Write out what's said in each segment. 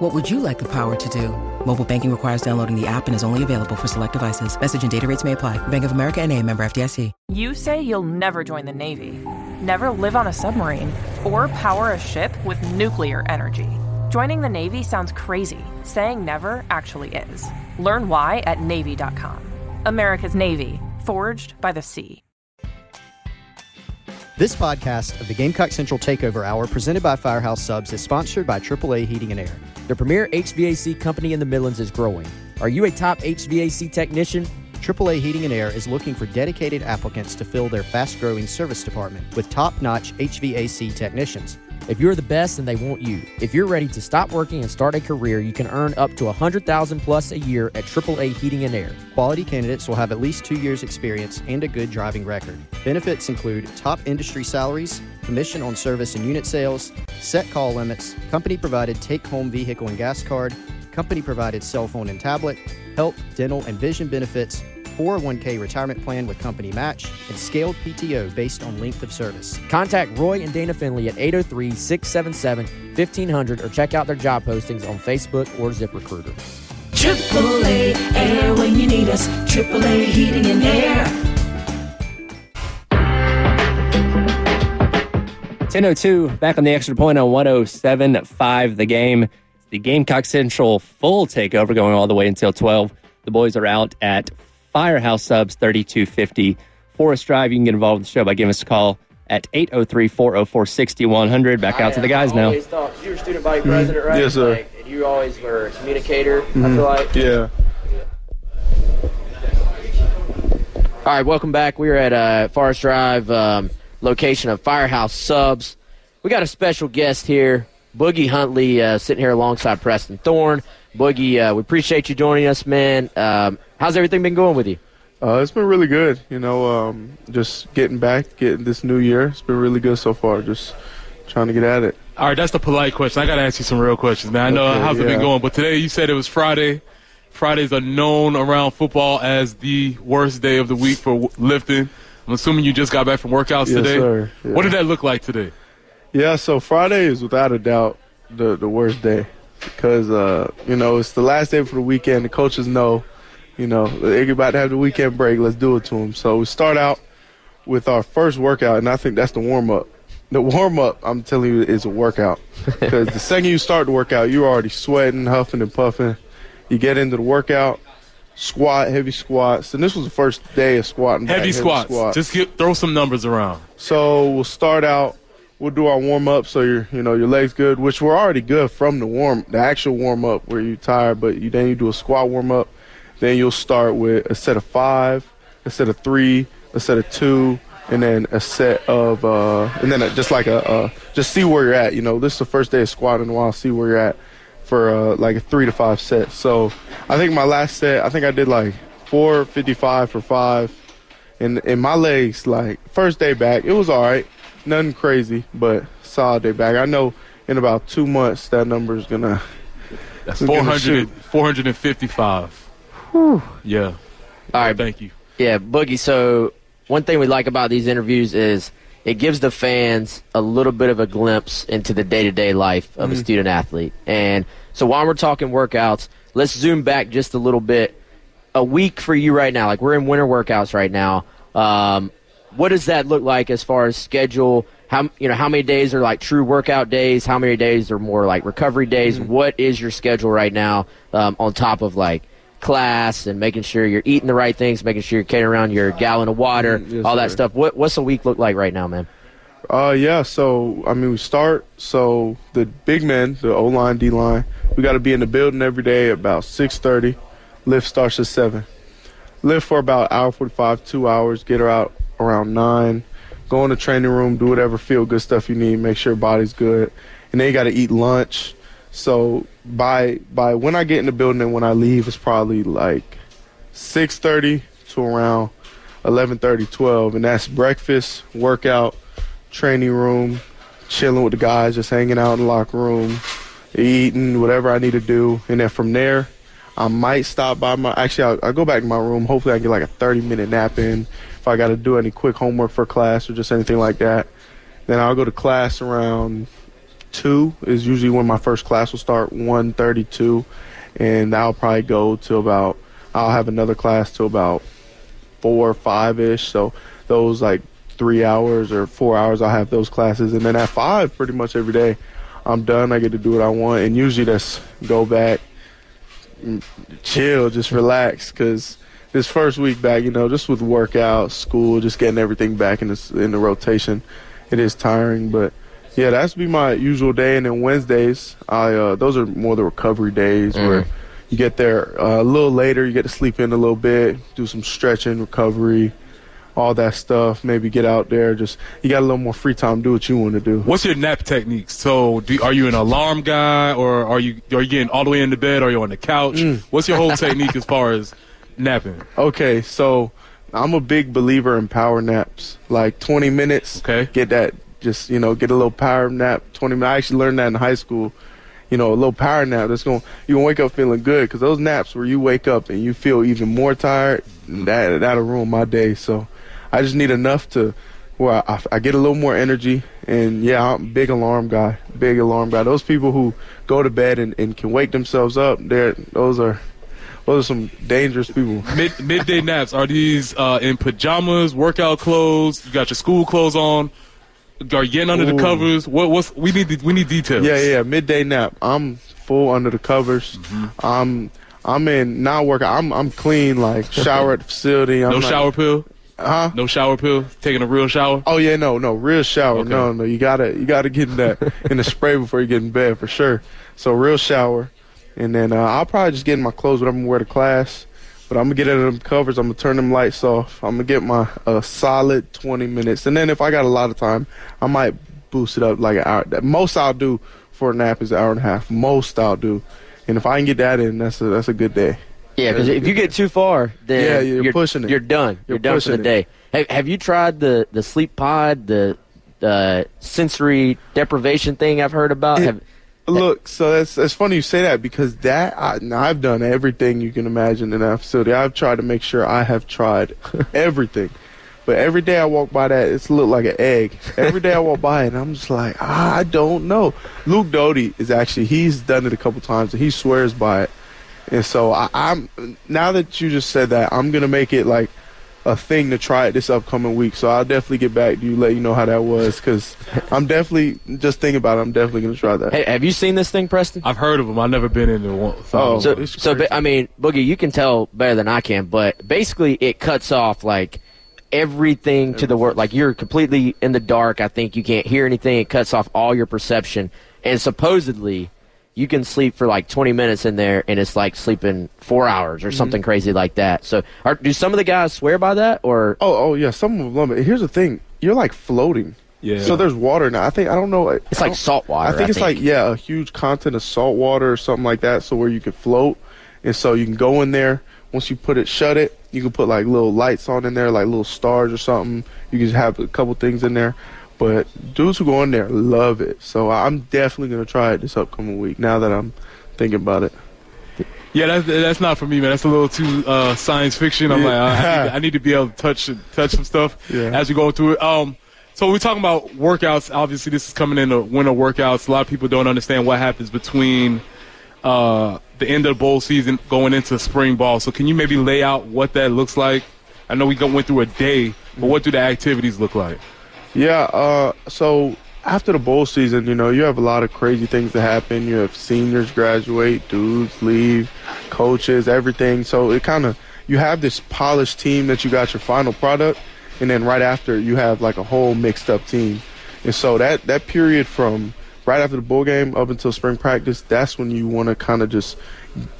What would you like the power to do? Mobile banking requires downloading the app and is only available for select devices. Message and data rates may apply. Bank of America and a member FDIC. You say you'll never join the Navy, never live on a submarine, or power a ship with nuclear energy. Joining the Navy sounds crazy. Saying never actually is. Learn why at Navy.com. America's Navy, forged by the sea. This podcast of the Gamecock Central Takeover Hour, presented by Firehouse Subs, is sponsored by AAA Heating and Air. The premier HVAC company in the Midlands is growing. Are you a top HVAC technician? AAA Heating and Air is looking for dedicated applicants to fill their fast growing service department with top notch HVAC technicians. If you're the best, then they want you. If you're ready to stop working and start a career, you can earn up to 100000 plus a year at AAA Heating and Air. Quality candidates will have at least two years' experience and a good driving record. Benefits include top industry salaries, commission on service and unit sales, set call limits, company provided take home vehicle and gas card, company provided cell phone and tablet, health, dental, and vision benefits, 401k retirement plan with company match, and scaled PTO based on length of service. Contact Roy and Dana Finley at 803 677 1500 or check out their job postings on Facebook or ZipRecruiter. AAA Air when you need us. AAA Heating and Air. 10.02 back on the extra point on 107.5 the game. The Gamecock Central full takeover going all the way until 12. The boys are out at Firehouse Subs 3250 Forest Drive. You can get involved with the show by giving us a call at 803 404 6100. Back out to the guys now. always thought you were student body president, right? Yes, sir. Like, and you always were a communicator. I feel like. Yeah. All right, welcome back. We're at uh, Forest Drive, um, location of Firehouse Subs. We got a special guest here, Boogie Huntley, uh, sitting here alongside Preston Thorne. Boogie, uh, we appreciate you joining us, man. Um, how's everything been going with you? Uh, it's been really good. You know, um, just getting back, getting this new year. It's been really good so far. Just trying to get at it. All right, that's the polite question. I got to ask you some real questions, man. I know Okay, how's it been going, but today you said it was Friday. Fridays are known around football as the worst day of the week for w- lifting. I'm assuming you just got back from workouts Yes, today. sir. Yeah. What did that look like today? Yeah, so Friday is without a doubt the the worst day because uh, you know it's the last day for the weekend. The coaches know, you know, to have the weekend break. Let's do it to them. So we start out with our first workout, and I think that's the warm up. The warm up, I'm telling you, is a workout because the second you start the workout, you're already sweating, huffing, and puffing. You get into the workout, squat, heavy squats, and this was the first day of squatting. back, Heavy squats. Just get, throw some numbers around. so we'll start out. We'll do our warm up so your you know your legs good, which we're already good from the warm the actual warm up where you're tired, but you then you do a squat warm up. Then you'll start with a set of five, a set of three, a set of two, and then a set of uh, and then a, just like a, a, just see where you're at. You know, this is the first day of squatting in a while. See where you're at for uh, like a three to five set. So I think my last set, I think I did like four fifty five for five, and and my legs like first day back, it was all right, nothing crazy, but solid day back. I know in about two months that number is gonna. That's 400, 455. Whew. Yeah. All right. Thank you. Yeah, Boogie. So one thing we like about these interviews is it gives the fans a little bit of a glimpse into the day to day life of mm-hmm. a student athlete. And so while we're talking workouts, let's zoom back just a little bit. A week for you right now, like we're in winter workouts right now. Um, what does that look like as far as schedule? How you know how many days are like true workout days? How many days are more like recovery days? Mm-hmm. What is your schedule right now um, on top of like class and making sure you're eating the right things, making sure you're carrying around your gallon of water, Mm, yes, all that sir. stuff. What what's the week look like right now, man? uh yeah so i mean we start so the big men the o line d line we got to be in the building every day about 6.30 lift starts at 7 lift for about hour 45 two hours get her out around 9 go in the training room do whatever feel good stuff you need make sure your body's good and then you got to eat lunch so by by when i get in the building and when i leave it's probably like 6.30 to around 11:30, 12, and that's breakfast, workout, training room, chilling with the guys, just hanging out in the locker room, eating whatever I need to do, and then from there, I might stop by my. Actually, I'll, I'll go back to my room. Hopefully, I get like a 30 minute nap in. If I got to do any quick homework for class or just anything like that, then I'll go to class around two. Is usually when my first class will start. 1:32, and I'll probably go to about. I'll have another class till about four or five ish. So those like three hours or four hours, I'll have those classes, and then at five, pretty much every day, I'm done. I get to do what I want, and usually that's go back, mm, chill, just relax, because this first week back, you know, just with workout, school, just getting everything back in the in the rotation, it is tiring, but. Yeah, that's be my usual day, and then Wednesdays, I uh, those are more the recovery days where you get there uh, a little later, you get to sleep in a little bit, do some stretching, recovery, all that stuff. Maybe get out there, just you got a little more free time, do what you want to do. What's your nap technique? So, do, are you an alarm guy, or are you are you getting all the way into bed, or are you on the couch? Mm. What's your whole technique as far as napping? Okay, so I'm a big believer in power naps, like 20 minutes. Okay. Get that, just you know, get a little power nap. 20 minutes. I actually learned that in high school. You know, a little power nap. That's going. You gonna wake up feeling good because those naps where you wake up and you feel even more tired. That that'll ruin my day. So, I just need enough to where I, I get a little more energy. And yeah, I'm a big alarm guy. Big alarm guy. Those people who go to bed and, and can wake themselves up, they're those are those are some dangerous people. Mid, midday naps are these uh, in pajamas, workout clothes? You got your school clothes on? Are you getting under Ooh. the covers? What what's we need we need details. Yeah, yeah, midday nap. I'm full under the covers. Mm-hmm. I'm I'm in not working. I'm I'm clean, like shower at the facility. I'm no not- shower pill. Huh? No shower pill. Taking a real shower. Oh yeah, no, no, real shower. Okay. No, no, you gotta you gotta get in that in the spray before you get in bed for sure. So real shower, and then uh, I'll probably just get in my clothes, what I'm gonna wear to class. But I'm gonna get under them covers. I'm gonna turn them lights off. I'm gonna get my a solid 20 minutes, and then if I got a lot of time, I might boost it up like an hour. Most I'll do for a nap is an hour and a half. Most I'll do, and if I can get that in, that's a that's a good day. Yeah, because if you get too far, then Yeah, you're pushing it. You're done. You're, You're done for the it. day. Have, have you tried the the sleep pod, the the sensory deprivation thing I've heard about? It- Have, Look, so that's that's funny you say that because that I, I've done everything you can imagine in that facility. I've tried to make sure I have tried everything, but every day I walk by that, it's looked like an egg. Every day I walk by it, and I'm just like, ah, I don't know. Luke Doty is actually he's done it a couple times and he swears by it, and so I, I'm now that you just said that, I'm gonna make it like a thing to try it this upcoming week. So I'll definitely get back to you, let you know how that was, because I'm definitely just thinking about it. I'm definitely gonna try that. Hey, have you seen this thing, Preston? I've heard of them. I've never been in one. Oh. So, so ba- I mean, Boogie, you can tell better than I can, but basically, it cuts off like everything to the world. Like you're completely in the dark. I think you can't hear anything. It cuts off all your perception, and supposedly, you can sleep for like 20 minutes in there, and it's like sleeping four hours or mm-hmm. something crazy like that. So, are, do some of the guys swear by that, or Oh, oh yeah. Some of them. Here's the thing: you're like floating. Yeah. So there's water now. I think I don't know. it's like salt water? I think it's like yeah, a huge content of salt water or something like that. So where you can float, and so you can go in there. Once you put it, shut it. You can put like little lights on in there, like little stars or something. You can just have a couple things in there. But dudes who go in there love it. So I'm definitely gonna try it this upcoming week. Now that I'm thinking about it. Yeah, that's that's not for me, man. That's a little too uh, science fiction. I'm like, I, I, need to, I need to be able to touch touch some stuff Yeah. as we go through it. Um, so we're talking about workouts. Obviously, this is coming in the winter workouts. A lot of people don't understand what happens between uh, the end of the bowl season going into spring ball. So can you maybe lay out what that looks like? I know we went through a day, but what do the activities look like? Yeah, uh, so after the bowl season, you know, you have a lot of crazy things that happen. You have seniors graduate, dudes leave, coaches, everything. So it kind of, you have this polished team that you got your final product, and then right after, you have like a whole mixed up team. And so that, that period from right after the bowl game up until spring practice, that's when you want to kind of just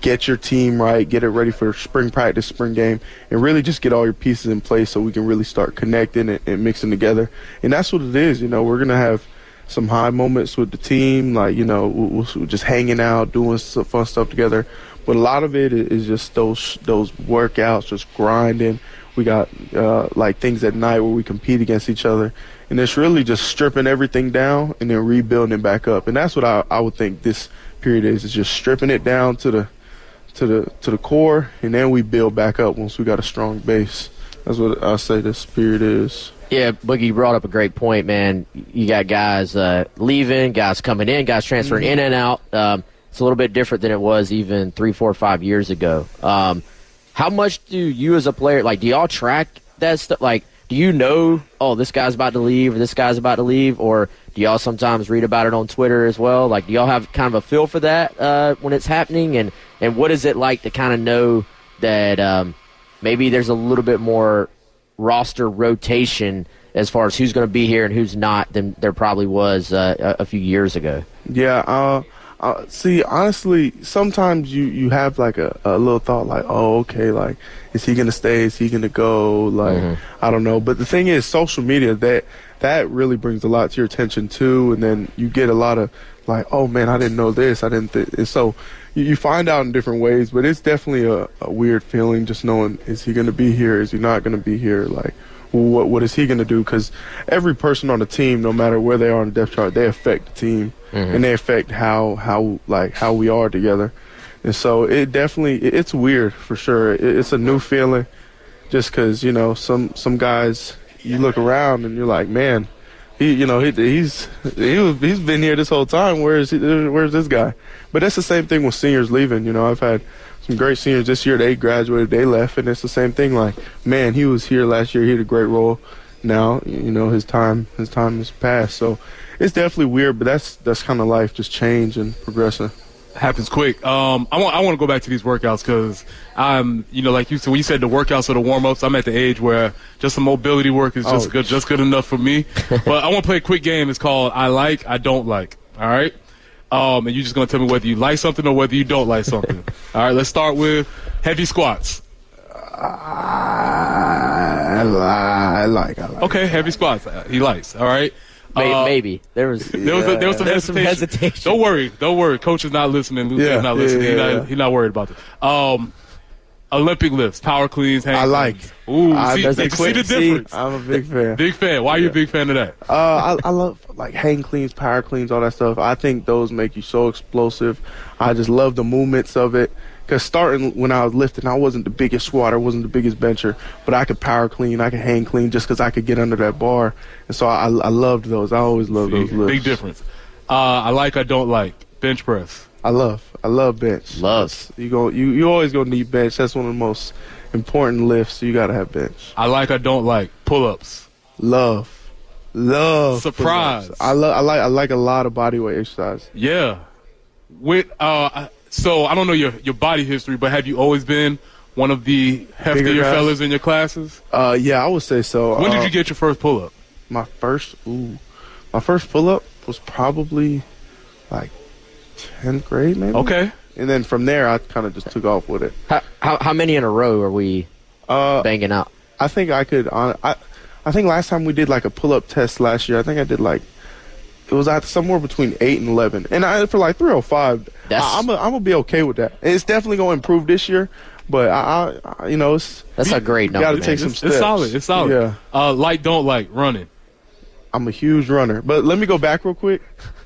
get your team right, get it ready for spring practice, spring game, and really just get all your pieces in place so we can really start connecting and, and mixing together. And that's what it is. You know, we're gonna have some high moments with the team, like you know, we'll, we'll just hanging out, doing some fun stuff together. But a lot of it is just those those workouts, just grinding. We got uh, like things at night where we compete against each other, and it's really just stripping everything down and then rebuilding it back up. And that's what I, I would think this period is: is just stripping it down to the to the to the core, and then we build back up once we got a strong base. That's what I say this period is. Yeah, Boogie you brought up a great point, man. You got guys uh, leaving, guys coming in, guys transferring in and out. Um, it's a little bit different than it was even three, four, five years ago. Um, how much do you as a player like? Do y'all track that stuff? Like, do you know? Oh, this guy's about to leave, or this guy's about to leave, or do y'all sometimes read about it on Twitter as well? Like, do y'all have kind of a feel for that uh, when it's happening? And and what is it like to kind of know that um, maybe there's a little bit more roster rotation as far as who's going to be here and who's not than there probably was uh, a, a few years ago. Yeah. Uh, uh, see, honestly, sometimes you, you have like a, a little thought like, oh, okay, like, is he gonna stay? Is he gonna go? Like, I don't know. But the thing is, social media that that really brings a lot to your attention too, and then you get a lot of like, oh man, I didn't know this. I didn't. Th-. And so you, you find out in different ways, but it's definitely a, a weird feeling just knowing is he gonna be here? Is he not gonna be here? Like what what is he going to do? Because every person on the team, no matter where they are on the depth chart, they affect the team Mhm. and they affect how how like how we are together. And so it definitely it- it's weird for sure. It, it's a new feeling, just because you know some some guys you look around and you're like, man, he you know he he's he was, he's been here this whole time. Where is he? Where's this guy? But that's the same thing with seniors leaving. You know, I've had some great seniors this year. They graduated, they left, and it's the same thing. Like, man, he was here last year. He had a great role. Now, you know, his time his time has passed. So it's definitely weird, but that's that's kind of life, just change and progressing. happens quick. Um, I want I want to go back to these workouts because I'm you know like you said when you said the workouts or the warm ups. I'm at the age where just the mobility work is just Oh. good just good enough for me. but I want to play a quick game. It's called I like I don't like. All right. Um, and you're just gonna tell me whether you like something or whether you don't like something. all right. Let's start with heavy squats. I, li- I like I like. Okay, heavy squats. Uh, He likes. All right. May- Uh, maybe there was There was, a, there was some There was some hesitation. hesitation. Don't worry, don't worry. Coach is not listening. Luke Yeah, is not yeah, listening. yeah, he's, not, yeah. he's not worried about this. Um, Olympic lifts, power cleans, hang I like. Ooh, I- see, see quick- the see, difference? I'm a big fan. Big fan. Why are you a big fan of that? Uh, I, I love like hang cleans, power cleans, all that stuff. I think those make you so explosive. I just love the movements of it. Cause starting when I was lifting, I wasn't the biggest squatter, wasn't the biggest bencher, but I could power clean, I could hang clean, just cause I could get under that bar. And so I, I loved those. I always loved those lifts. Big difference. Uh, I like, I don't like bench press. I love, I love bench. Love. You go, you you always gonna need bench. That's one of the most important lifts. You gotta have bench. I like, I don't like pull ups. Love, love. Surprise. pull-ups. I love, I like, I like a lot of body weight exercise. Yeah. With uh, so I don't know your your body history, but have you always been one of the heftier fellas in your classes? Uh, yeah, I would say so. When Uh, did you get your first pull up? my first ooh my first pull up was probably like 10th grade maybe Okay. and then from there i kind of just took off with it How, how, how many in a row are we uh banging out? i think i could uh, i i think last time we did like a pull up test last year i think i did like it was at somewhere between 8 and 11 and i for like 305 That's- I, i'm gonna I'm gonna be okay with that it's definitely gonna improve this year but i, I I- you know it's That's a great you number. gotta take some It's, steps it's solid. It's solid. yeah Uh, like, don't like running. I'm a huge runner, but let me go back real quick.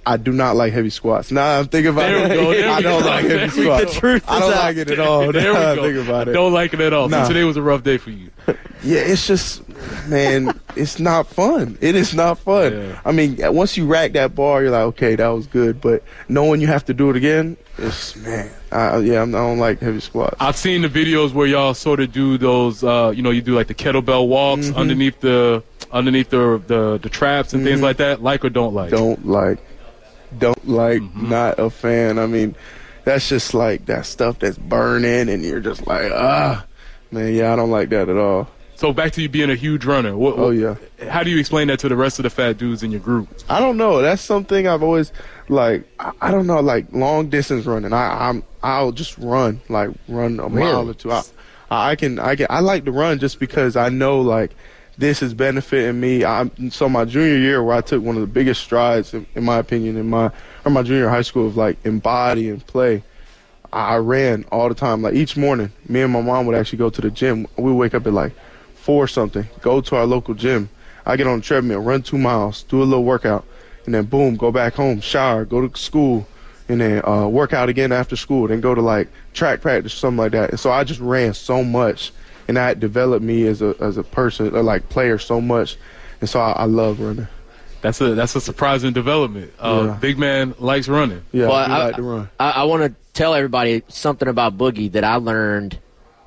I do not like heavy squats. Now I'm thinking about There it. go, I don't go. like heavy squats. The truth I don't out. like it at all. there we now I go. think about it. Don't like it at all. Nah. So today was a rough day for you. Yeah, it's just, man, it's not fun. It is not fun. Yeah. I mean, once you rack that bar, you're like, okay, that was good. But knowing you have to do it again, it's man. I, yeah, I'm, I don't like heavy squats. I've seen the videos where y'all sort of do those. Uh, you know, you do like the kettlebell walks Mm-hmm. underneath the underneath the, the the traps and things like that. Like or don't like. Mm-hmm. don't like, don't like, Mm-hmm. not a fan. I mean, that's just like that stuff that's burning, and you're just like, ah, man, yeah, I don't like that at all. So back to you being a huge runner. What, Oh yeah. How do you explain that to the rest of the fat dudes in your group? I don't know. That's something I've always like. I, I don't know, like long distance running. I, I'm I'll just run, like run a mile Really? or two. I, I can I can I like to run just because I know like this is benefiting me. I so my junior year where I took one of the biggest strides in, in my opinion in my or my junior high school of like embody and play. I ran all the time. Like each morning, me and my mom would actually go to the gym. We would wake up at like four something, go to our local gym. I get on the treadmill, run two miles, do a little workout, and then boom, go back home, shower, go to school, and then uh, work out again after school, then go to like track practice, something like that. And so I just ran so much, and that developed me as a as a person, or like player, so much. And so I, I love running. That's a that's a surprising development. Uh, Yeah. Big man likes running. Yeah, Well, I, like to run. I, I want to tell everybody something about Boogie that I learned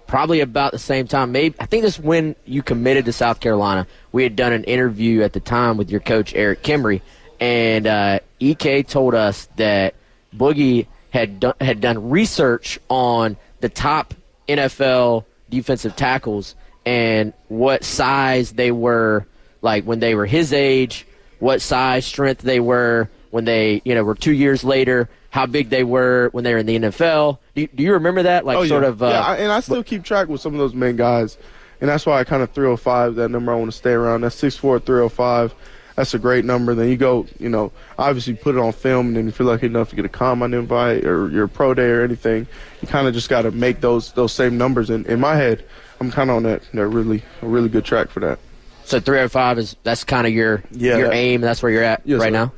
probably about the same time. Maybe I think this is when you committed to South Carolina. We had done an interview at the time with your coach Erik Kimrey, and uh, Ek told us that Boogie had done, had done research on the top NFL defensive tackles and what size they were like when they were his age, what size, strength they were when they, you know, were two years later, how big they were when they were in the NFL. Do you, do you remember that? Like, oh, sort yeah. of. Uh, yeah, I, and I still keep track with some of those main guys, and that's why I kind of 305 that number I want to stay around. That's 6'4", 305. That's a great number. Then you go, you know, obviously put it on film, and then if you're lucky enough to get a combine invite or your pro day or anything, you kind of just got to make those those same numbers. And in my head, I'm kind of on that that really a really good track for that. so 305 is that's kind of your Yeah, your that- aim. That's where you're at Yes, right sir. now.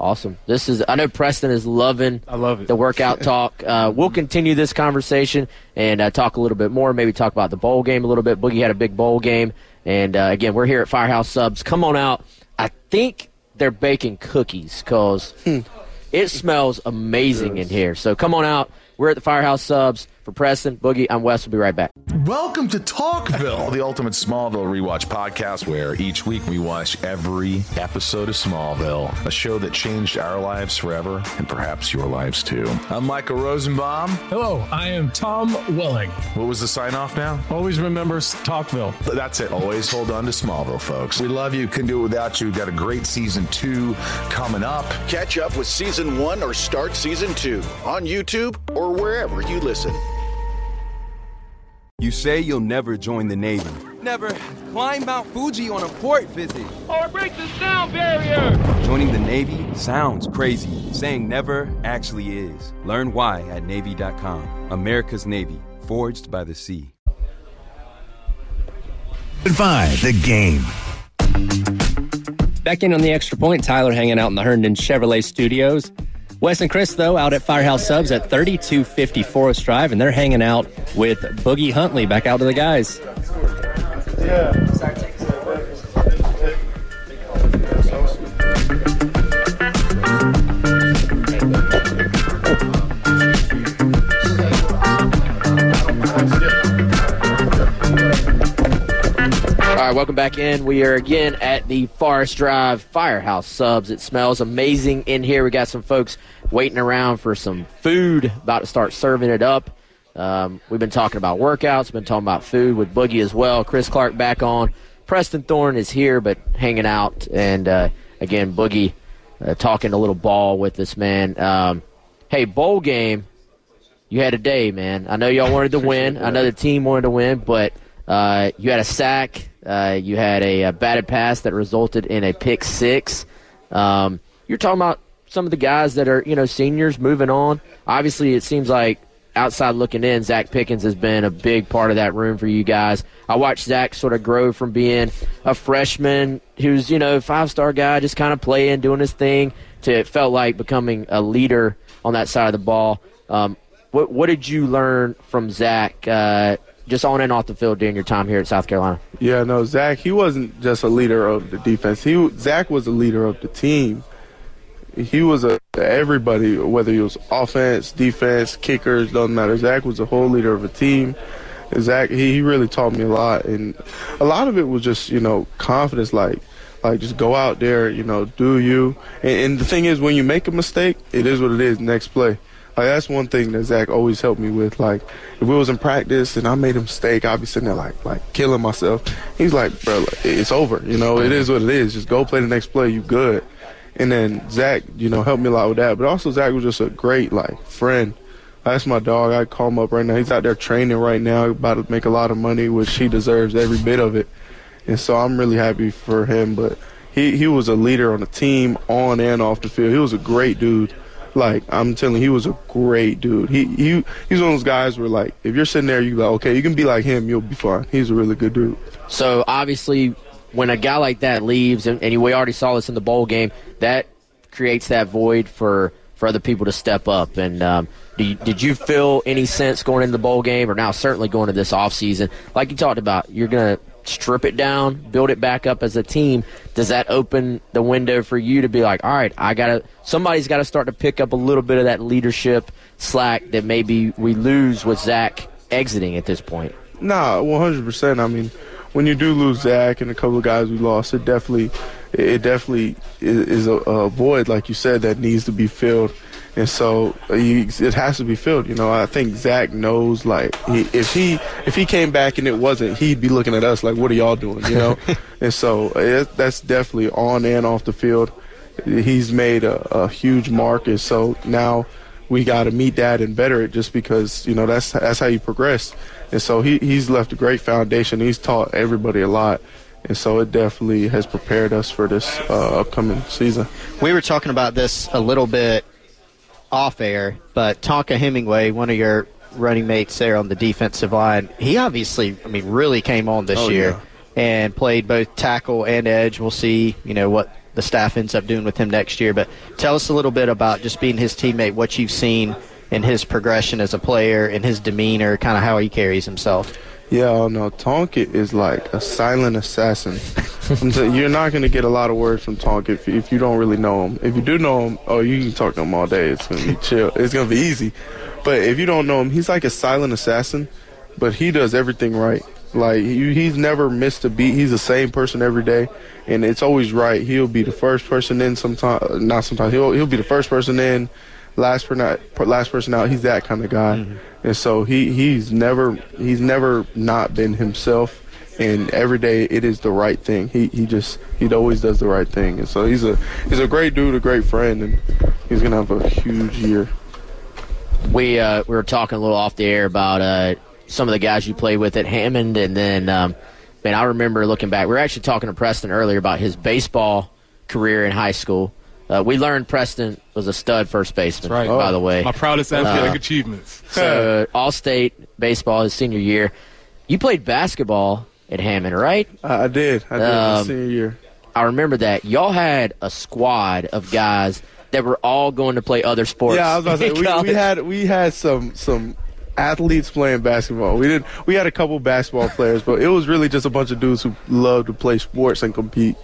Awesome. This is I know Preston is loving I love it. the workout talk. Uh, we'll continue this conversation and uh, talk a little bit more. Maybe talk about the bowl game a little bit. Boogie had a big bowl game, and uh, again, we're here at Firehouse Subs. Come on out. I think they're baking cookies because hmm. it smells amazing in here. So come on out. We're at the Firehouse Subs for Preston Boogie. I'm Wes. We'll be right back. Welcome to Talkville, the ultimate Smallville rewatch podcast where each week we watch every episode of Smallville, a show that changed our lives forever and perhaps your lives too. I'm Michael Rosenbaum. Hello, I am Tom Welling. What was the sign off now? Always remember Talkville. That's it. Always hold on to Smallville, folks. We love you. Couldn't do it without you. We've Got a great season two coming up. Catch up with season one or start season two on YouTube or wherever you listen. You say you'll never join the Navy. Never climb Mount Fuji on a port visit. Or break the sound barrier. Joining the Navy sounds crazy. Saying never actually is. Learn why at Navy.com. America's Navy, forged by the sea. Five, the game. Back in on the extra point, Tyler hanging out in the Herndon Chevrolet studios. Wes and Chris, though, out at Firehouse Subs at 3250 Forest Drive, and they're hanging out with Boogie Huntley. Back out to the guys. All right, welcome back in. We are again at the Forest Drive Firehouse Subs. It smells amazing in here. We got some folks waiting around for some food, about to start serving it up. Um, we've been talking about workouts, been talking about food with Boogie as well. Chris Clark back on. Preston Thorne is here, but hanging out. And uh, again, Boogie uh, talking a little ball with this man. Um, hey, bowl game. You had a day, man. I know y'all wanted to win. I know the team wanted to win, but uh, you had a sack. Uh, you had a, a batted pass that resulted in a pick six. Um, you're talking about some of the guys that are, you know, seniors moving on. Obviously, it seems like outside looking in, Zacch Pickens has been a big part of that room for you guys. I watched Zacch sort of grow from being a freshman who's, you know, five star guy, just kind of playing, doing his thing, to it felt like becoming a leader on that side of the ball. Um, what, what did you learn from Zacch uh, just on and off the field during your time here at South Carolina? Yeah, no, Zacch. He wasn't just a leader of the defense. He Zacch was a leader of the team. He was a everybody, whether he was offense, defense, kickers, doesn't matter. Zacch was a whole leader of a team. Zacch, he, he really taught me a lot, and a lot of it was just you know confidence, like like just go out there, you know, do you. And, and the thing is, when you make a mistake, it is what it is. Next play. Like that's one thing that Zacch always helped me with. Like if we was in practice and I made a mistake, I'd be sitting there like like killing myself. He's like, bro, it's over. You know, it is what it is. Just go play the next play. You good. And then Zacch, you know, helped me a lot with that. But also Zacch was just a great like friend. That's my dog. I call him up right now. He's out there training right now, about to make a lot of money, which he deserves every bit of it. And so I'm really happy for him. But he he was a leader on the team, on and off the field. He was a great dude. Like I'm telling you, he was a great dude. He he he's one of those guys where like if you're sitting there, you go, okay, you can be like him, you'll be fine. He's a really good dude. So obviously, when a guy like that leaves, and, and we already saw this in the bowl game, that creates that void for for other people to step up. And um, you, did you feel any sense going into the bowl game, or now certainly going to this offseason, like you talked about, you're gonna strip it down, build it back up as a team. Does that open the window for you to be like, all right, I gotta somebody's got to start to pick up a little bit of that leadership slack that maybe we lose with Zacch exiting at this point? Nah, one hundred percent. I mean, when you do lose Zacch and a couple of guys we lost, it definitely, it definitely is, is a, a void, like you said, that needs to be filled. And so uh, you, it has to be filled. You know, I think Zacch knows like he, if he if he came back and it wasn't, he'd be looking at us like, "What are y'all doing?" You know. and so it, that's definitely on and off the field. He's made a, a huge mark, and so now we got to meet that and better it just because you know that's that's how you progress. And so he he's left a great foundation. He's taught everybody a lot. And so it definitely has prepared us for this uh, upcoming season. We were talking about this a little bit off air, but Tonka Hemingway, one of your running mates there on the defensive line, he obviously, I mean, really came on this Oh, year yeah. and played both tackle and edge. We'll see, you know, what the staff ends up doing with him next year. But tell us a little bit about just being his teammate, what you've seen in his progression as a player, in his demeanor, kind of how he carries himself. Yeah, no, Tonka is like a silent assassin. You, you're not going to get a lot of words from Tonk if, if you don't really know him. If you do know him, oh, you can talk to him all day. It's going to be chill. It's going to be easy. But if you don't know him, he's like a silent assassin, but he does everything right. Like he, he's never missed a beat. He's the same person every day, and it's always right. He'll be the first person in. Sometimes, not sometimes. He'll he'll be the first person in, last per not, last person out. He's that kind of guy, and so he he's never he's never not been himself. And every day it is the right thing. He he just he always does the right thing, and so he's a he's a great dude, a great friend, and he's gonna have a huge year. we uh, we were talking a little off the air about uh, some of the guys you played with at Hammond, and then um, man, I remember looking back. We were actually talking to Preston earlier about his baseball career in high school. Uh, we learned Preston was a stud first baseman. right. By the way, My proudest athletic Uh, achievements. So all state baseball his senior year. You played basketball at Hammond, right? I, I did. I did my Um, senior year. I remember that. Y'all had a squad of guys that were all going to play other sports. Yeah, I was about to say we, we had we had some some athletes playing basketball. We did we had a couple basketball players, but it was really just a bunch of dudes who loved to play sports and compete.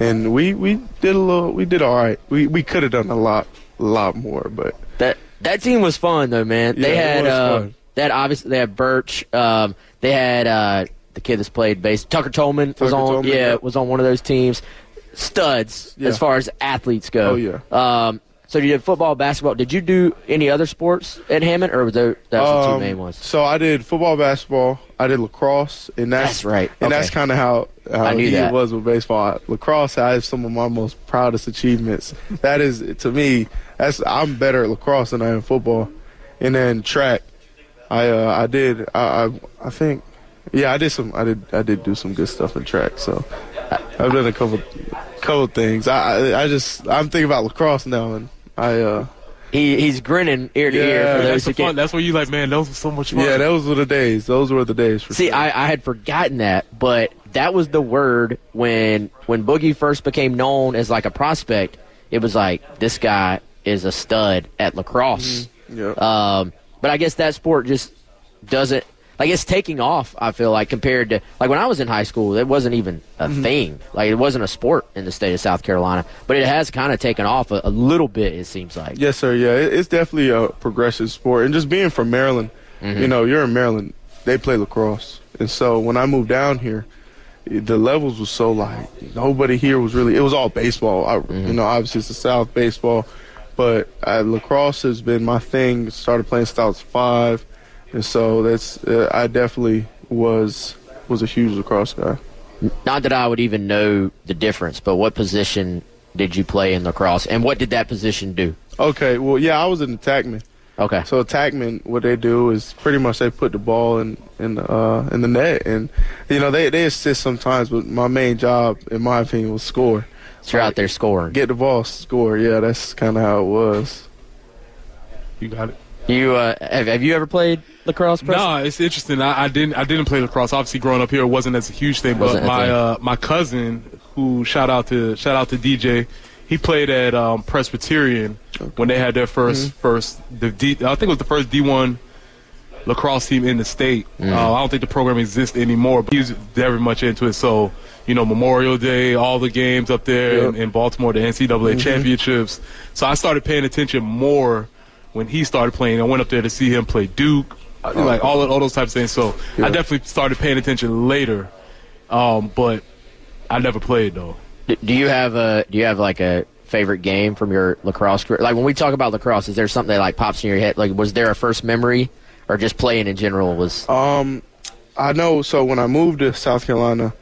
And we, we did a little we did all right. We we could have done a lot lot more, but That that team was fun though, man. they Yeah, it had was uh, fun. they had obviously they had Birch. Um, they had uh, the kid that's played base. Tucker Tolman was on. Tolman, yeah, yeah. was on one of those teams. Studs Yeah. as far as athletes go. Oh, yeah. Um, so you did football, basketball. Did you do any other sports at Hammond, or was there, that was the two Um, main ones? So I did football, basketball. I did lacrosse, and that's, That's right. And Okay. that's kind of how, how I knew that. was with baseball. Lacrosse, I have some of my most proudest achievements. that is to me, that's I'm better at lacrosse than I am football. And then track, I uh, I did I, I I think yeah I did some I did I did do some good stuff in track. So I, I've done a couple couple things. I, I I just I'm thinking about lacrosse now, and I uh He he's grinning ear to ear for those That's who fun. That's where you like, man. Those were so much fun. yeah those were the days. Those were the days for See, sure. I, I had forgotten that, but that was the word when when Boogie first became known as like a prospect. It was like this guy is a stud at lacrosse. yeah. Um, but I guess that sport just doesn't like it's taking off. I feel like compared to like when I was in high school, it wasn't even a Mm-hmm. thing. Like it wasn't a sport in the state of South Carolina, but it has kind of taken off a, a little bit. It seems like. Yes, sir. Yeah, it- it's definitely a progressive sport, and just being from Maryland, you know, you're in Maryland. They play lacrosse, and so when I moved down here, the levels was so like nobody here was really. It was all baseball. I, You know, obviously it's the South baseball, but uh, lacrosse has been my thing. Started playing since I was five, and so that's uh, I definitely was was a huge lacrosse guy. Not that I would even know the difference, but what position did you play in lacrosse, and what did that position do? Okay, well, yeah, I was an attackman. Okay. So attackmen, what they do is pretty much they put the ball in in the, uh, in the net, and you know they they assist sometimes, but my main job, in my opinion, was score. So you're out there scoring. Get the ball, score. Yeah, that's kind of how it was. You got it. You uh, have, have you ever played lacrosse? Preston? No, it's interesting. I, I didn't. I didn't play lacrosse. Obviously, growing up here, it wasn't as a huge thing. But my uh, my cousin, who shout out to shout out to DJ, he played at um, Presbyterian when they had their 1st Mm-hmm. first the D. I think it was the first D one lacrosse team in the state. Mm. Uh, I don't think the program exists anymore, but he's very much into it. So you know, Memorial Day, all the games up there in, in Baltimore, the NCAA Mhm. championships. So I started paying attention more when he started playing. I went up there to see him play Duke, uh, Oh. like all all those types of things. So Yeah. I definitely started paying attention later, um, but I never played though. Do, do you have a Do you have like a favorite game from your lacrosse career? Like when we talk about lacrosse, is there something that like pops in your head? Like, was there a first memory, or just playing in general was? Um, I know. So when I moved to South Carolina,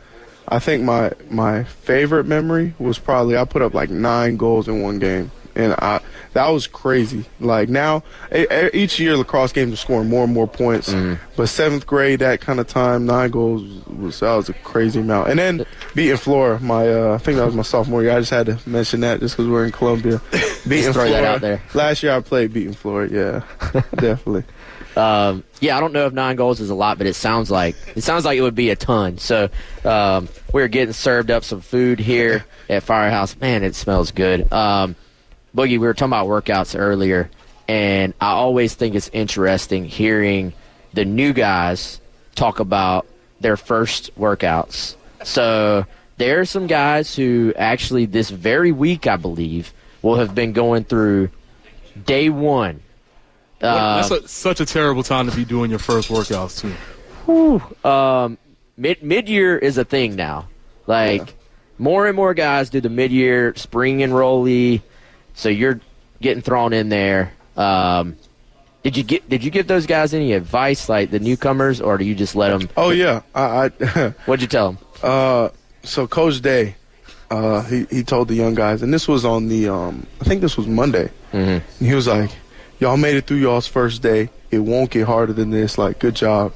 I think my my favorite memory was probably I put up like nine goals in one game, and I that was crazy. Like now, e- e- each year lacrosse games are scoring more and more points. But seventh grade, that kind of time, nine goals was that was a crazy amount. And then beating Flora, my uh, I think that was my sophomore year. I just had to mention that just because we're in Columbia. Beating throw that Flora. out there. Last year I played beating Flora. Yeah, definitely. Um, yeah, I don't know if nine goals is a lot, but it sounds like it sounds like it would be a ton. So um, we're getting served up some food here at Firehouse. Man, it smells good. Um, Boogie, we were talking about workouts earlier, and I always think it's interesting hearing the new guys talk about their first workouts. So there are some guys who actually this very week, I believe, will have been going through day one. Uh, That's a, such a terrible time to be doing your first workouts too. Whew. Um, mid mid year is a thing now. Like more and more guys do the mid year spring enrollee, so you're getting thrown in there. Um, did you get did you give those guys any advice, like the newcomers, or do you just let them? Oh yeah, I. I What'd you tell them? Uh, so Coach Day, uh, he he told the young guys, and this was on the um, I think this was Monday. Mm-hmm. And he was like, "Y'all made it through y'all's first day. It won't get harder than this. Like, good job."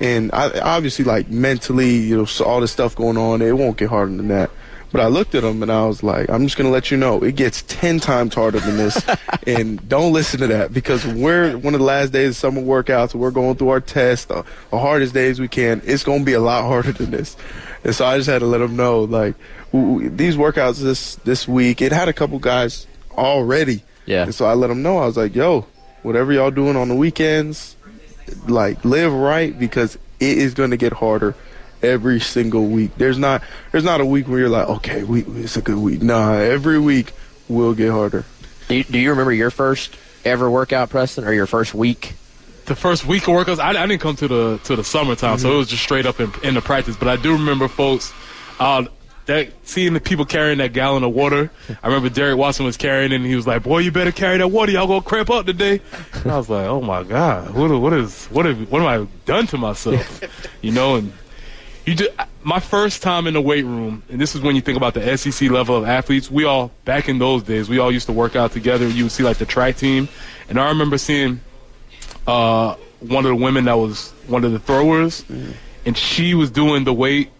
And I obviously like mentally, you know, so all this stuff going on, it won't get harder than that. But I looked at him and I was like, I'm just gonna let you know, it gets ten times harder than this, and don't listen to that because we're one of the last days of summer workouts. We're going through our tests, the, the hardest days we can. It's gonna be a lot harder than this, and so I just had to let him know, like, w- w- these workouts this this week, it had a couple guys already. Yeah. And so I let them know. I was like, yo, whatever y'all doing on the weekends, like live right because it is going to get harder every single week. There's not there's not a week where you're like, okay, we, it's a good week. Nah, every week will get harder. Do you, do you remember your first ever workout, Preston, or your first week? The first week of workouts, I, I didn't come to the to the summertime, so Mhm. it was just straight up in, in the practice. But I do remember folks. Uh, that seeing the people carrying that gallon of water. I remember Derek Watson was carrying it, and he was like, "Boy, you better carry that water. Y'all gonna cramp up today." And I was like, "Oh my god, what what is what have what have I done to myself?" you know, and you just my first time in the weight room, and this is when you think about the SEC level of athletes. We all back in those days, we all used to work out together. You would see like the track team, and I remember seeing uh, one of the women that was one of the throwers, and she was doing the weight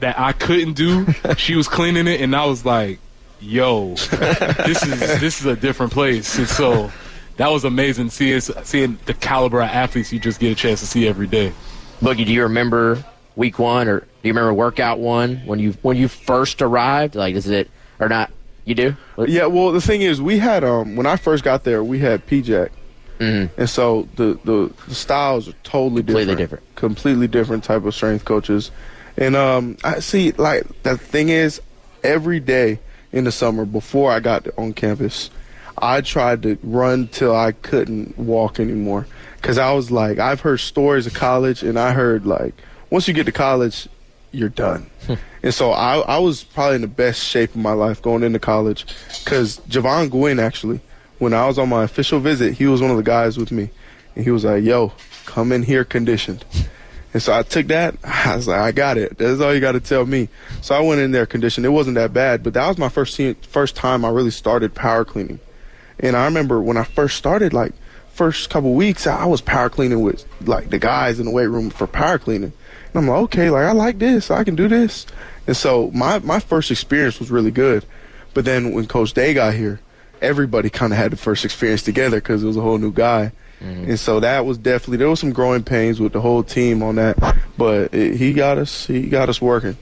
that I couldn't do. she was cleaning it, and I was like, "Yo, this is this is a different place." And so that was amazing seeing seeing the caliber of athletes you just get a chance to see every day. Boogie, do you remember week one, or do you remember workout one when you when you first arrived? Like, is it or not? You do? Yeah, well, the thing is, we had um when I first got there, we had PJack, Mm-hmm. and so the, the the styles are totally different, Completely different. completely different type of strength coaches, and um I see like the thing is, every day in the summer before I got on campus, I tried to run till I couldn't walk anymore, because I was like I've heard stories of college, and I heard like once you get to college, you're done. And so I, I was probably in the best shape of my life going into college because Jovaughn Gwyn, actually, when I was on my official visit, he was one of the guys with me. And he was like, yo, come in here conditioned. And so I took that. I was like, I got it. That's all you got to tell me. So I went in there conditioned. It wasn't that bad, but that was my first te- first time I really started power cleaning. And I remember when I first started, like, first couple weeks, I was power cleaning with, like, the guys in the weight room for power cleaning. And I'm like, okay, like, I like this. I can do this. And so my, my first experience was really good. But then when Coach Day got here, everybody kind of had the first experience together because it was a whole new guy. And so that was definitely there was some growing pains with the whole team on that, but it, he got us he got us working.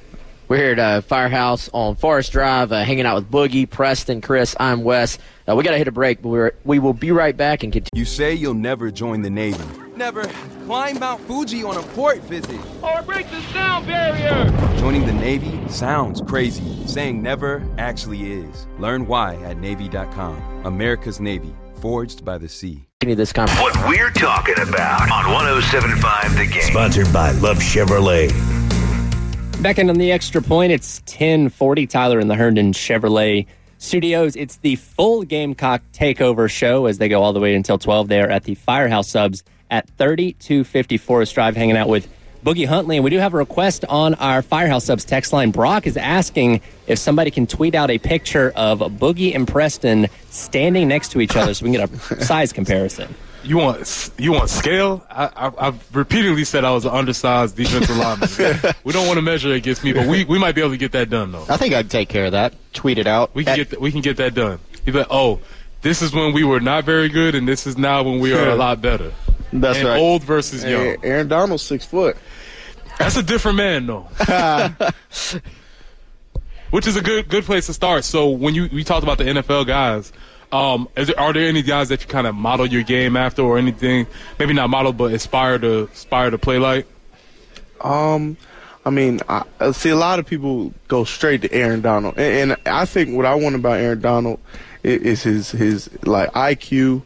We're here at uh, Firehouse on Forest Drive, uh, hanging out with Boogie, Preston, Chris. I'm Wes. Uh, we got to hit a break, but we're, we will be right back and continue. You say you'll never join the Navy. Never climb Mount Fuji on a port visit. Or break the sound barrier. Joining the Navy sounds crazy. Saying never actually is. Learn why at Navy.com. America's Navy, forged by the sea. This conversation. What we're talking about on 1075 The Game. Sponsored by Love Chevrolet. Back in on the extra point, it's 1040. Tyler in the Herndon Chevrolet studios. It's the full Gamecock takeover show as they go all the way until 12 there at the Firehouse Subs at 3250 Forest Drive, hanging out with Boogie Huntley. And we do have a request on our Firehouse Subs text line. Brock is asking if somebody can tweet out a picture of Boogie and Preston standing next to each other so we can get a size comparison. You want you want scale? I, I, I've repeatedly said I was an undersized defensive lineman. we don't want to measure against me, but we, we might be able to get that done though. I think I'd take care of that. Tweet it out. We can get th- we can get that done. You'd like, oh, this is when we were not very good, and this is now when we are a lot better. That's and right. Old versus Hey, young. Aaron Donald's six foot. That's a different man, though. Which is a good good place to start. So when you we talked about the NFL guys, um, is there, are there any guys that you kind of model your game after, or anything? Maybe not model, but aspire to aspire to play like. Um, I mean, I, I see a lot of people go straight to Aaron Donald, and, and I think what I want about Aaron Donald is, is his his like IQ,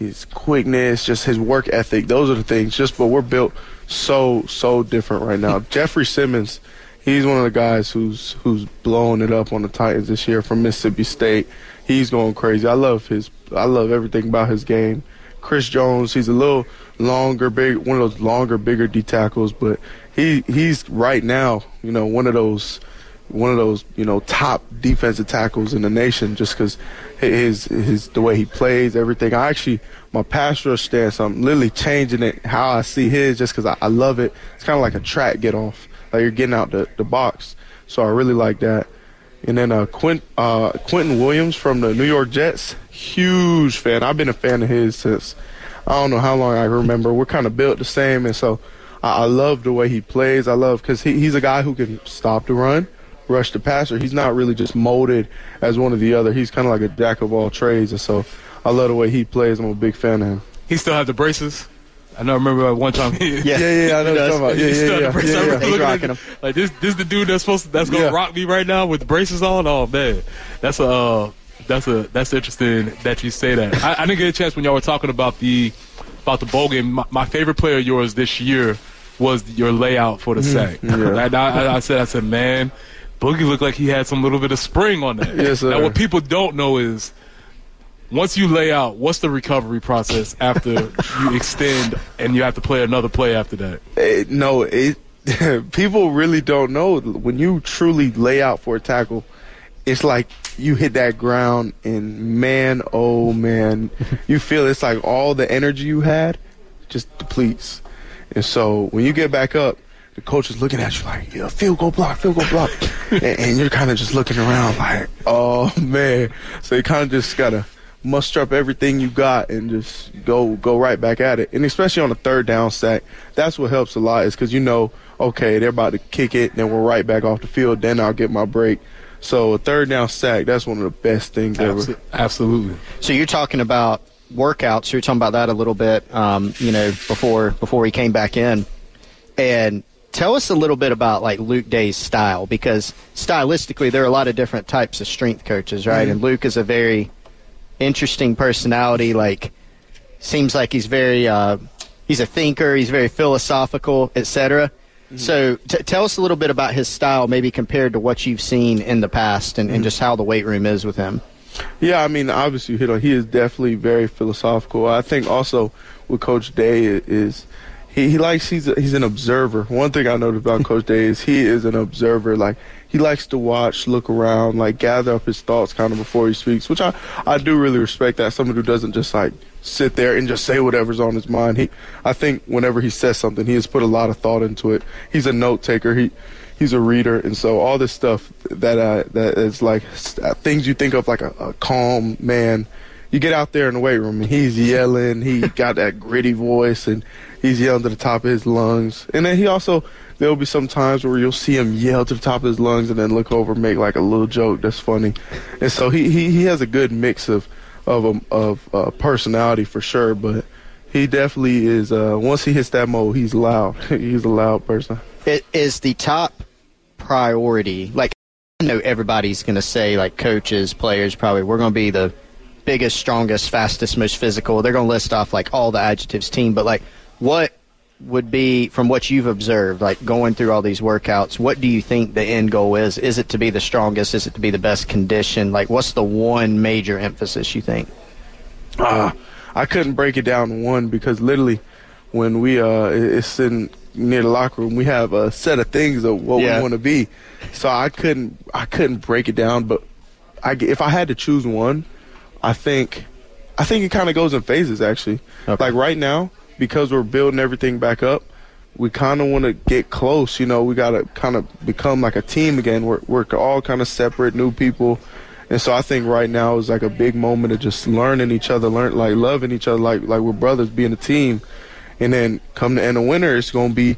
his quickness, just his work ethic. Those are the things. Just but we're built so so different right now. Jeffery Simmons, he's one of the guys who's who's blowing it up on the Titans this year from Mississippi State. He's going crazy. I love his. I love everything about his game. Chris Jones, he's a little longer, big, one of those longer, bigger D tackles, but he he's right now, you know, one of those, one of those, you know, top defensive tackles in the nation, just because his his the way he plays, everything. I actually my rush stance, I'm literally changing it how I see his, just because I, I love it. It's kind of like a track get off, like you're getting out the the box. So I really like that. And then uh, Quint, uh, Quinnen Williams from the New York Jets, huge fan. I've been a fan of his since I don't know how long I remember. We're kind of built the same, and so I, I love the way he plays. I love because he, he's a guy who can stop the run, rush the passer. He's not really just molded as one or the other. He's kind of like a jack of all trades, and so I love the way he plays. I'm a big fan of him. He still has the braces. I know. I remember one time. He, Yeah. Yeah, yeah, I know what you're talking about. Yeah, yeah, had yeah, yeah. He's rocking it, Like this, this the dude that's supposed to, that's gonna Yeah. rock me right now with braces on. Oh man, that's a uh, that's a that's interesting that you say that. I, I didn't get a chance when y'all were talking about the about the bowl game. My, my favorite player of yours this year was your layout for the Mhm. sack. Yeah. I, I, I said, I said, man, Boogie looked like he had some little bit of spring on that. Yes, sir. Now what people don't know is once you lay out, what's the recovery process after you extend and you have to play another play after that? Eh, no, it people really don't know when you truly lay out for a tackle. It's like you hit that ground, and man, oh man, you feel it's like all the energy you had just depletes. And so when you get back up, the coach is looking at you like, yeah, field goal block, field goal block, and, and you're kind of just looking around like, oh man. So you kind of just gotta muster up everything you got and just go go right back at it. And especially on a third down sack, that's what helps a lot is because you know, okay, they're about to kick it, then we're right back off the field. Then I'll get my break. So a third down sack, that's one of the best things ever. Absolutely. So you're talking about workouts. You're talking about that a little bit. Um, you know, before before he came back in, and tell us a little bit about like Luke Day's style because stylistically there are a lot of different types of strength coaches, right? Mhm. And Luke is a very interesting personality. Like, seems like he's very uh, he's a thinker. He's very philosophical, etc. So t- tell us a little bit about his style, maybe compared to what you've seen in the past, and, and just how the weight room is with him. Yeah, I mean, obviously, you hit on. He is definitely very philosophical. I think also with Coach Day is he, he likes he's a, he's an observer. One thing I noticed about Coach Day is he is an observer. Like he likes to watch, look around, like gather up his thoughts kind of before he speaks, which I I do really respect. That someone who doesn't just like sit there and just say whatever's on his mind. He I think whenever he says something, he has put a lot of thought into it. He's a note taker. He he's a reader, and so all this stuff that uh, that is like st- things you think of like a, a calm man. You get out there in the weight room, and he's yelling. He got that gritty voice, and he's yelling to the top of his lungs. And then he also there'll be some times where you'll see him yell to the top of his lungs, and then look over, and make like a little joke that's funny. And so he he, he has a good mix of of um, of uh, personality for sure, but he definitely is. Uh, once he hits that mode, he's loud. he's a loud person. It is the top priority. Like I know everybody's going to say, like coaches, players, probably we're going to be the biggest, strongest, fastest, most physical. They're going to list off like all the adjectives team, but like what would be from what you've observed, like going through all these workouts, what do you think the end goal is? Is it to be the strongest? Is it to be the best condition? Like, what's the one major emphasis you think? Uh, I couldn't break it down one because literally, when we uh, it's sitting near the locker room, we have a set of things of what Yeah. we want to be. So I couldn't I couldn't break it down, but I, if I had to choose one, I think I think it kind of goes in phases actually. Like right now, because we're building everything back up, we kind of want to get close. You know, we got to kind of become like a team again. We're we're all kind of separate, new people. And so I think right now is like a big moment of just learning each other, learn like loving each other, like like we're brothers, being a team. And then come the end of winter, it's gonna be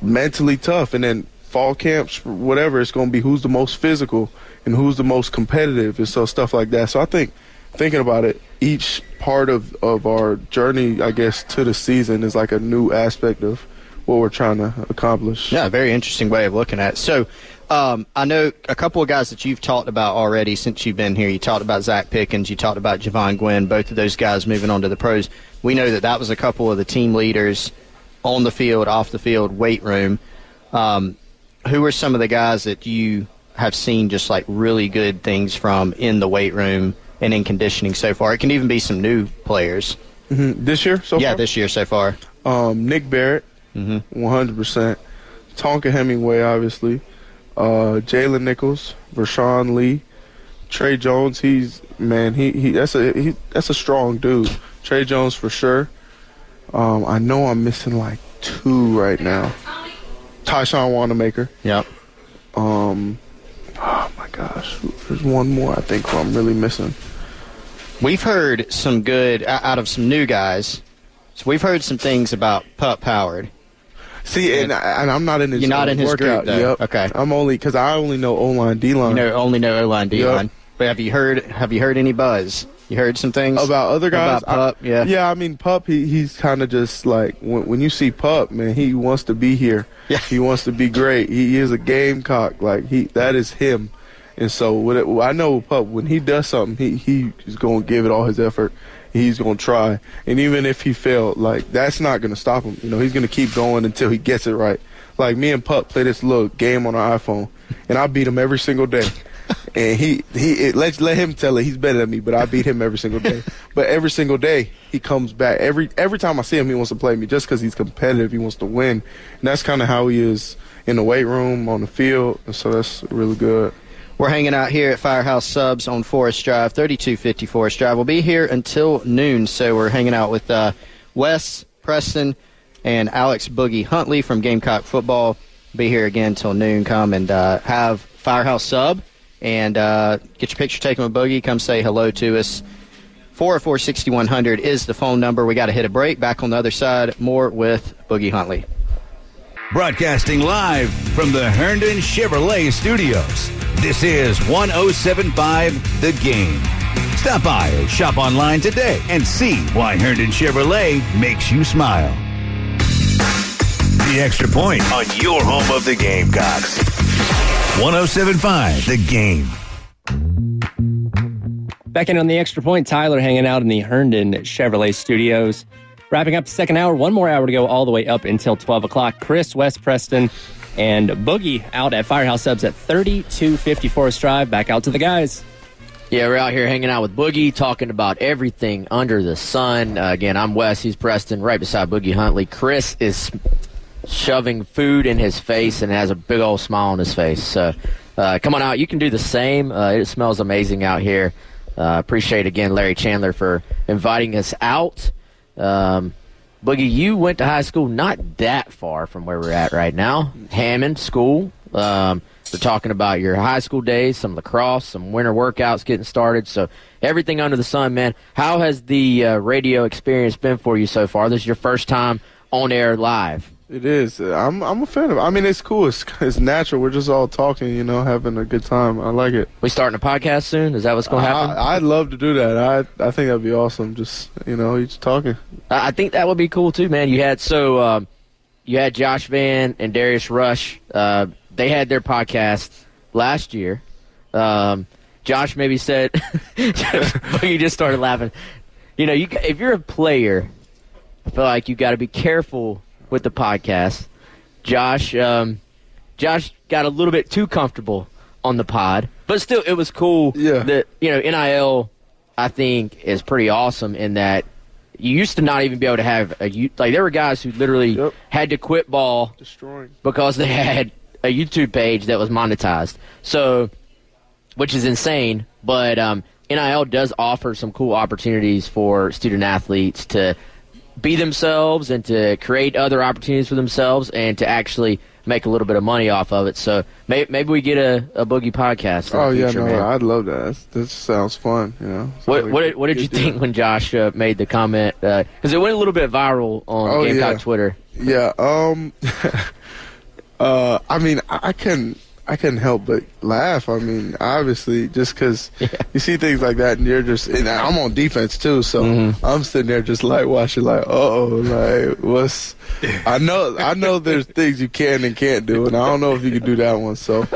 mentally tough. And then fall camps, whatever, it's gonna be who's the most physical and who's the most competitive, and so stuff like that. So I think thinking about it, each part of of our journey, I guess, to the season is like a new aspect of what we're trying to accomplish. Yeah, very interesting way of looking at it. So, um, I know a couple of guys that you've talked about already since you've been here. You talked about Zacch Pickens, you talked about Jovaughn Gwyn, both of those guys moving on to the pros. We know that that was a couple of the team leaders on the field, off the field, weight room. Um, who are some of the guys that you have seen just like really good things from in the weight room and in conditioning so far? It can even be some new players. hmm This year, so yeah, far? this year so far. Um, Nick Barrett, one hundred percent. Tonka Hemingway, obviously. Uh, Jalen Nichols, Rashawn Lee, Trey Jones. He's man. He, he that's a he, that's a strong dude. Trey Jones for sure. Um, I know I'm missing like two right now. Tyshawn Wannamaker. Yep. Um, oh my gosh, there's one more I think I'm really missing. We've heard some good out of some new guys. So we've heard some things about Pup Howard. See, and, and I'm not in his. You're not uh, in his workout. group, though. Yep. Okay. I'm only because I only know O line, D line. You know, only know O line, D line. Yep. But have you heard? Have you heard any buzz? You heard some things about other guys. About Pup, I, yeah. yeah. I mean, Pup. He, he's kind of just like when, when you see Pup, man. He wants to be here. Yeah. He wants to be great. He is a gamecock. Like he, that is him. And so what it, I know Pup when he does something, he he is going to give it all his effort. He's going to try. And even if he failed, like that's not going to stop him. You know, he's going to keep going until he gets it right. Like me and Pup play this little game on our iPhone, and I beat him every single day. and he he it, let let him tell it. He's better than me, but I beat him every single day. but every single day he comes back. Every every time I see him, he wants to play me just because he's competitive. He wants to win, and that's kind of how he is in the weight room, on the field. And so that's really good. We're hanging out here at Firehouse Subs on Forest Drive, 3250 Forest Drive. We'll be here until noon, so we're hanging out with uh, Wes Preston and Alex Boogie Huntley from Gamecock Football. Be here again till noon. Come and uh, have Firehouse Sub and uh, get your picture taken with Boogie. Come say hello to us. 404 6100 is the phone number. We got to hit a break. Back on the other side, more with Boogie Huntley. Broadcasting live from the Herndon Chevrolet Studios. This is 1075 The Game. Stop by or shop online today and see why Herndon Chevrolet makes you smile. The extra point on your home of the Gamecocks. 1075 The Game. Back in on the extra point, Tyler hanging out in the Herndon Chevrolet studios. Wrapping up the second hour, one more hour to go all the way up until 12 o'clock. Chris, Wes Preston, and Boogie out at Firehouse Subs at 3250 Forest Drive. Back out to the guys. Yeah, we're out here hanging out with Boogie, talking about everything under the sun. Uh, again, I'm Wes. He's Preston, right beside Boogie Huntley. Chris is shoving food in his face and has a big old smile on his face. So, uh, come on out. You can do the same. Uh, it smells amazing out here. Uh, appreciate again Larry Chandler for inviting us out. Um, Boogie, you went to high school not that far from where we're at right now. Hammond School. Um, we're talking about your high school days, some lacrosse, some winter workouts getting started. So everything under the sun, man. How has the uh, radio experience been for you so far? This is your first time on air live. It is. I'm I'm a fan of it. I mean, it's cool. It's, it's natural. We're just all talking, you know, having a good time. I like it. We starting a podcast soon? Is that what's going to happen? I, I'd love to do that. I I think that'd be awesome. Just you know, each talking. I I think that would be cool too, man. You had so um, you had Josh Vann and Darius Rush. Uh, they had their podcast last year. Um, Josh maybe said, but you just started laughing. You know, you if you're a player, I feel like you got to be careful with the podcast. Josh, um, Josh got a little bit too comfortable on the pod, but still, it was cool. Yeah. That you know, NIL, I think, is pretty awesome in that you used to not even be able to have a like there were guys who literally had to quit ball destroying because they had a YouTube page that was monetized. So, which is insane. But um, NIL does offer some cool opportunities for student athletes to be themselves and to create other opportunities for themselves and to actually make a little bit of money off of it. So may- maybe we get a, a boogie podcast. Oh yeah, future, no, man. I'd love that. That sounds fun. You know. What, like what, did, what did you deal. think when Josh uh, made the comment? Because it went a little bit viral on Oh, Gamecock yeah. Twitter. Yeah. Um. uh. I mean, I, I couldn't. I couldn't help but laugh. I mean, obviously, just because you see things like that, and you're just. And I'm on defense too, so Mm-hmm. I'm sitting there just like watching, like, oh, like what's. I know. I know. There's things you can and can't do, and I don't know if you can do that one. So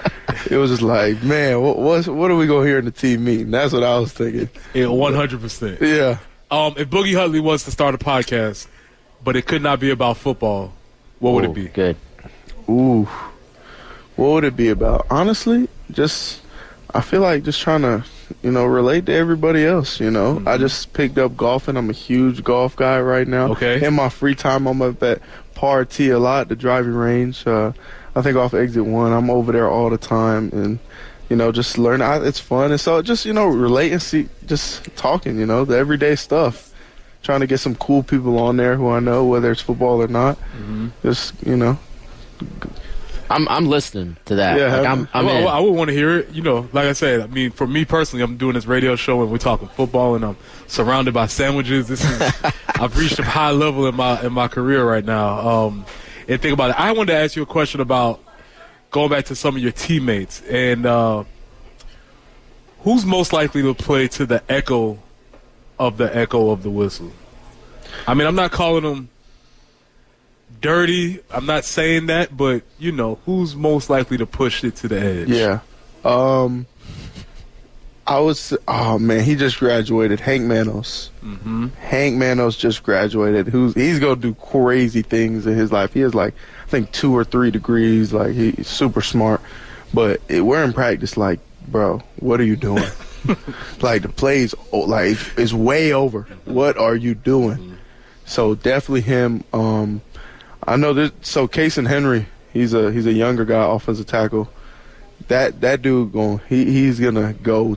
it was just like, man, what what's, what are we gonna hear in the team meeting? That's what I was thinking. Yeah, one hundred percent. Yeah. Um, if Boogie Huntley wants to start a podcast, but it could not be about football, what would it be? Good. Ooh. What would it be about? Honestly, just I feel like just trying to, you know, relate to everybody else, you know. I just picked up golfing. I'm a huge golf guy right now. Okay. In my free time I'm up at Par T a lot, the driving range. Uh I think off exit one. I'm over there all the time and you know, just learn I, it's fun and so just, you know, relate and see just talking, you know, the everyday stuff. Trying to get some cool people on there who I know, whether it's football or not. Just, you know, I'm I'm listening to that. Yeah, Like, I'm, I'm well, in. I would want to hear it. You know, like I said, I mean, for me personally, I'm doing this radio show and we're talking football, and I'm surrounded by sandwiches. This is I've reached a high level in my in my career right now. Um, and think about it. I wanted to ask you a question about going back to some of your teammates and uh, who's most likely to play to the echo of the echo of the whistle. I mean, I'm not calling them dirty. I'm not saying that, but you know, who's most likely to push it to the edge? Yeah. Um I was oh man, he just graduated. Hank Manos. Mm-hmm. Hank Manos just graduated. Who's he's gonna do crazy things in his life. He has like I think two or three degrees. Like he's super smart. But it, we're in practice. Like, bro, what are you doing? like the plays, oh, like is way over. What are you doing? So definitely him. Um, I know this. So Cason Henry, he's a he's a younger guy, offensive tackle. That that dude going he he's gonna go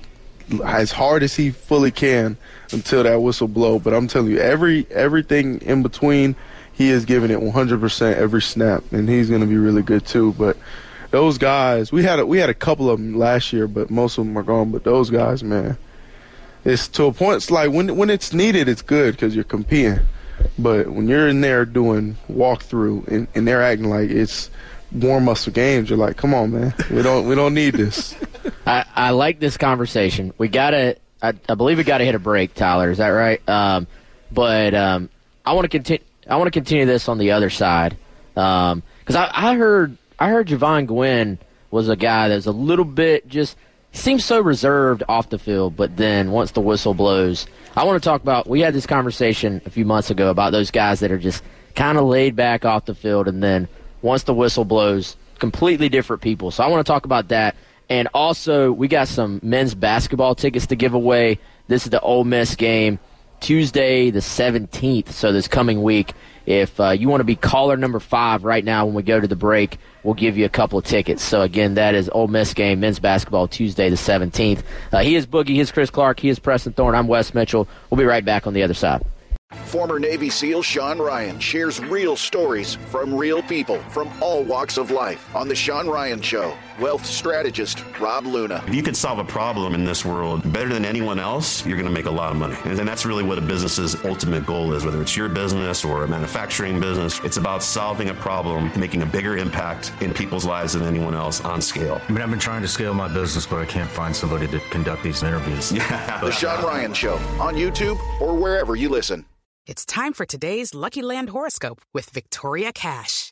as hard as he fully can until that whistle blow. But I'm telling you, every everything in between, he is giving it 100% every snap, and he's gonna be really good too. But those guys, we had a, we had a couple of them last year, but most of them are gone. But those guys, man, it's to a point. It's like when when it's needed, it's good because you're competing. But when you're in there doing walkthrough and, and they're acting like it's warm muscle games, you're like, come on, man, we don't we don't need this. I, I like this conversation. We gotta, I, I believe we gotta hit a break, Tyler. Is that right? Um, but um, I want to continue. I want to continue this on the other side because I, I heard I heard Jovaughn Gwyn was a guy that was a little bit just seems so reserved off the field, but then once the whistle blows, I want to talk about. We had this conversation a few months ago about those guys that are just kind of laid back off the field, and then once the whistle blows, completely different people. So I want to talk about that. And also, we got some men's basketball tickets to give away. This is the Ole Miss game, Tuesday the 17th, so this coming week. If uh, you want to be caller number five right now when we go to the break, we'll give you a couple of tickets. So, again, that is Ole Miss game, men's basketball, Tuesday the 17th. Uh, he is Boogie, he is Chris Clark, he is Preston Thorne, I'm Wes Mitchell. We'll be right back on the other side. Former Navy SEAL Sean Ryan shares real stories from real people from all walks of life on The Sean Ryan Show. Wealth strategist Rob Luna. If you could solve a problem in this world better than anyone else, you're going to make a lot of money. And that's really what a business's ultimate goal is, whether it's your business or a manufacturing business. It's about solving a problem, making a bigger impact in people's lives than anyone else on scale. I mean, I've been trying to scale my business, but I can't find somebody to conduct these interviews. Yeah. The Sean uh, Ryan Show on YouTube or wherever you listen. It's time for today's Lucky Land horoscope with Victoria Cash.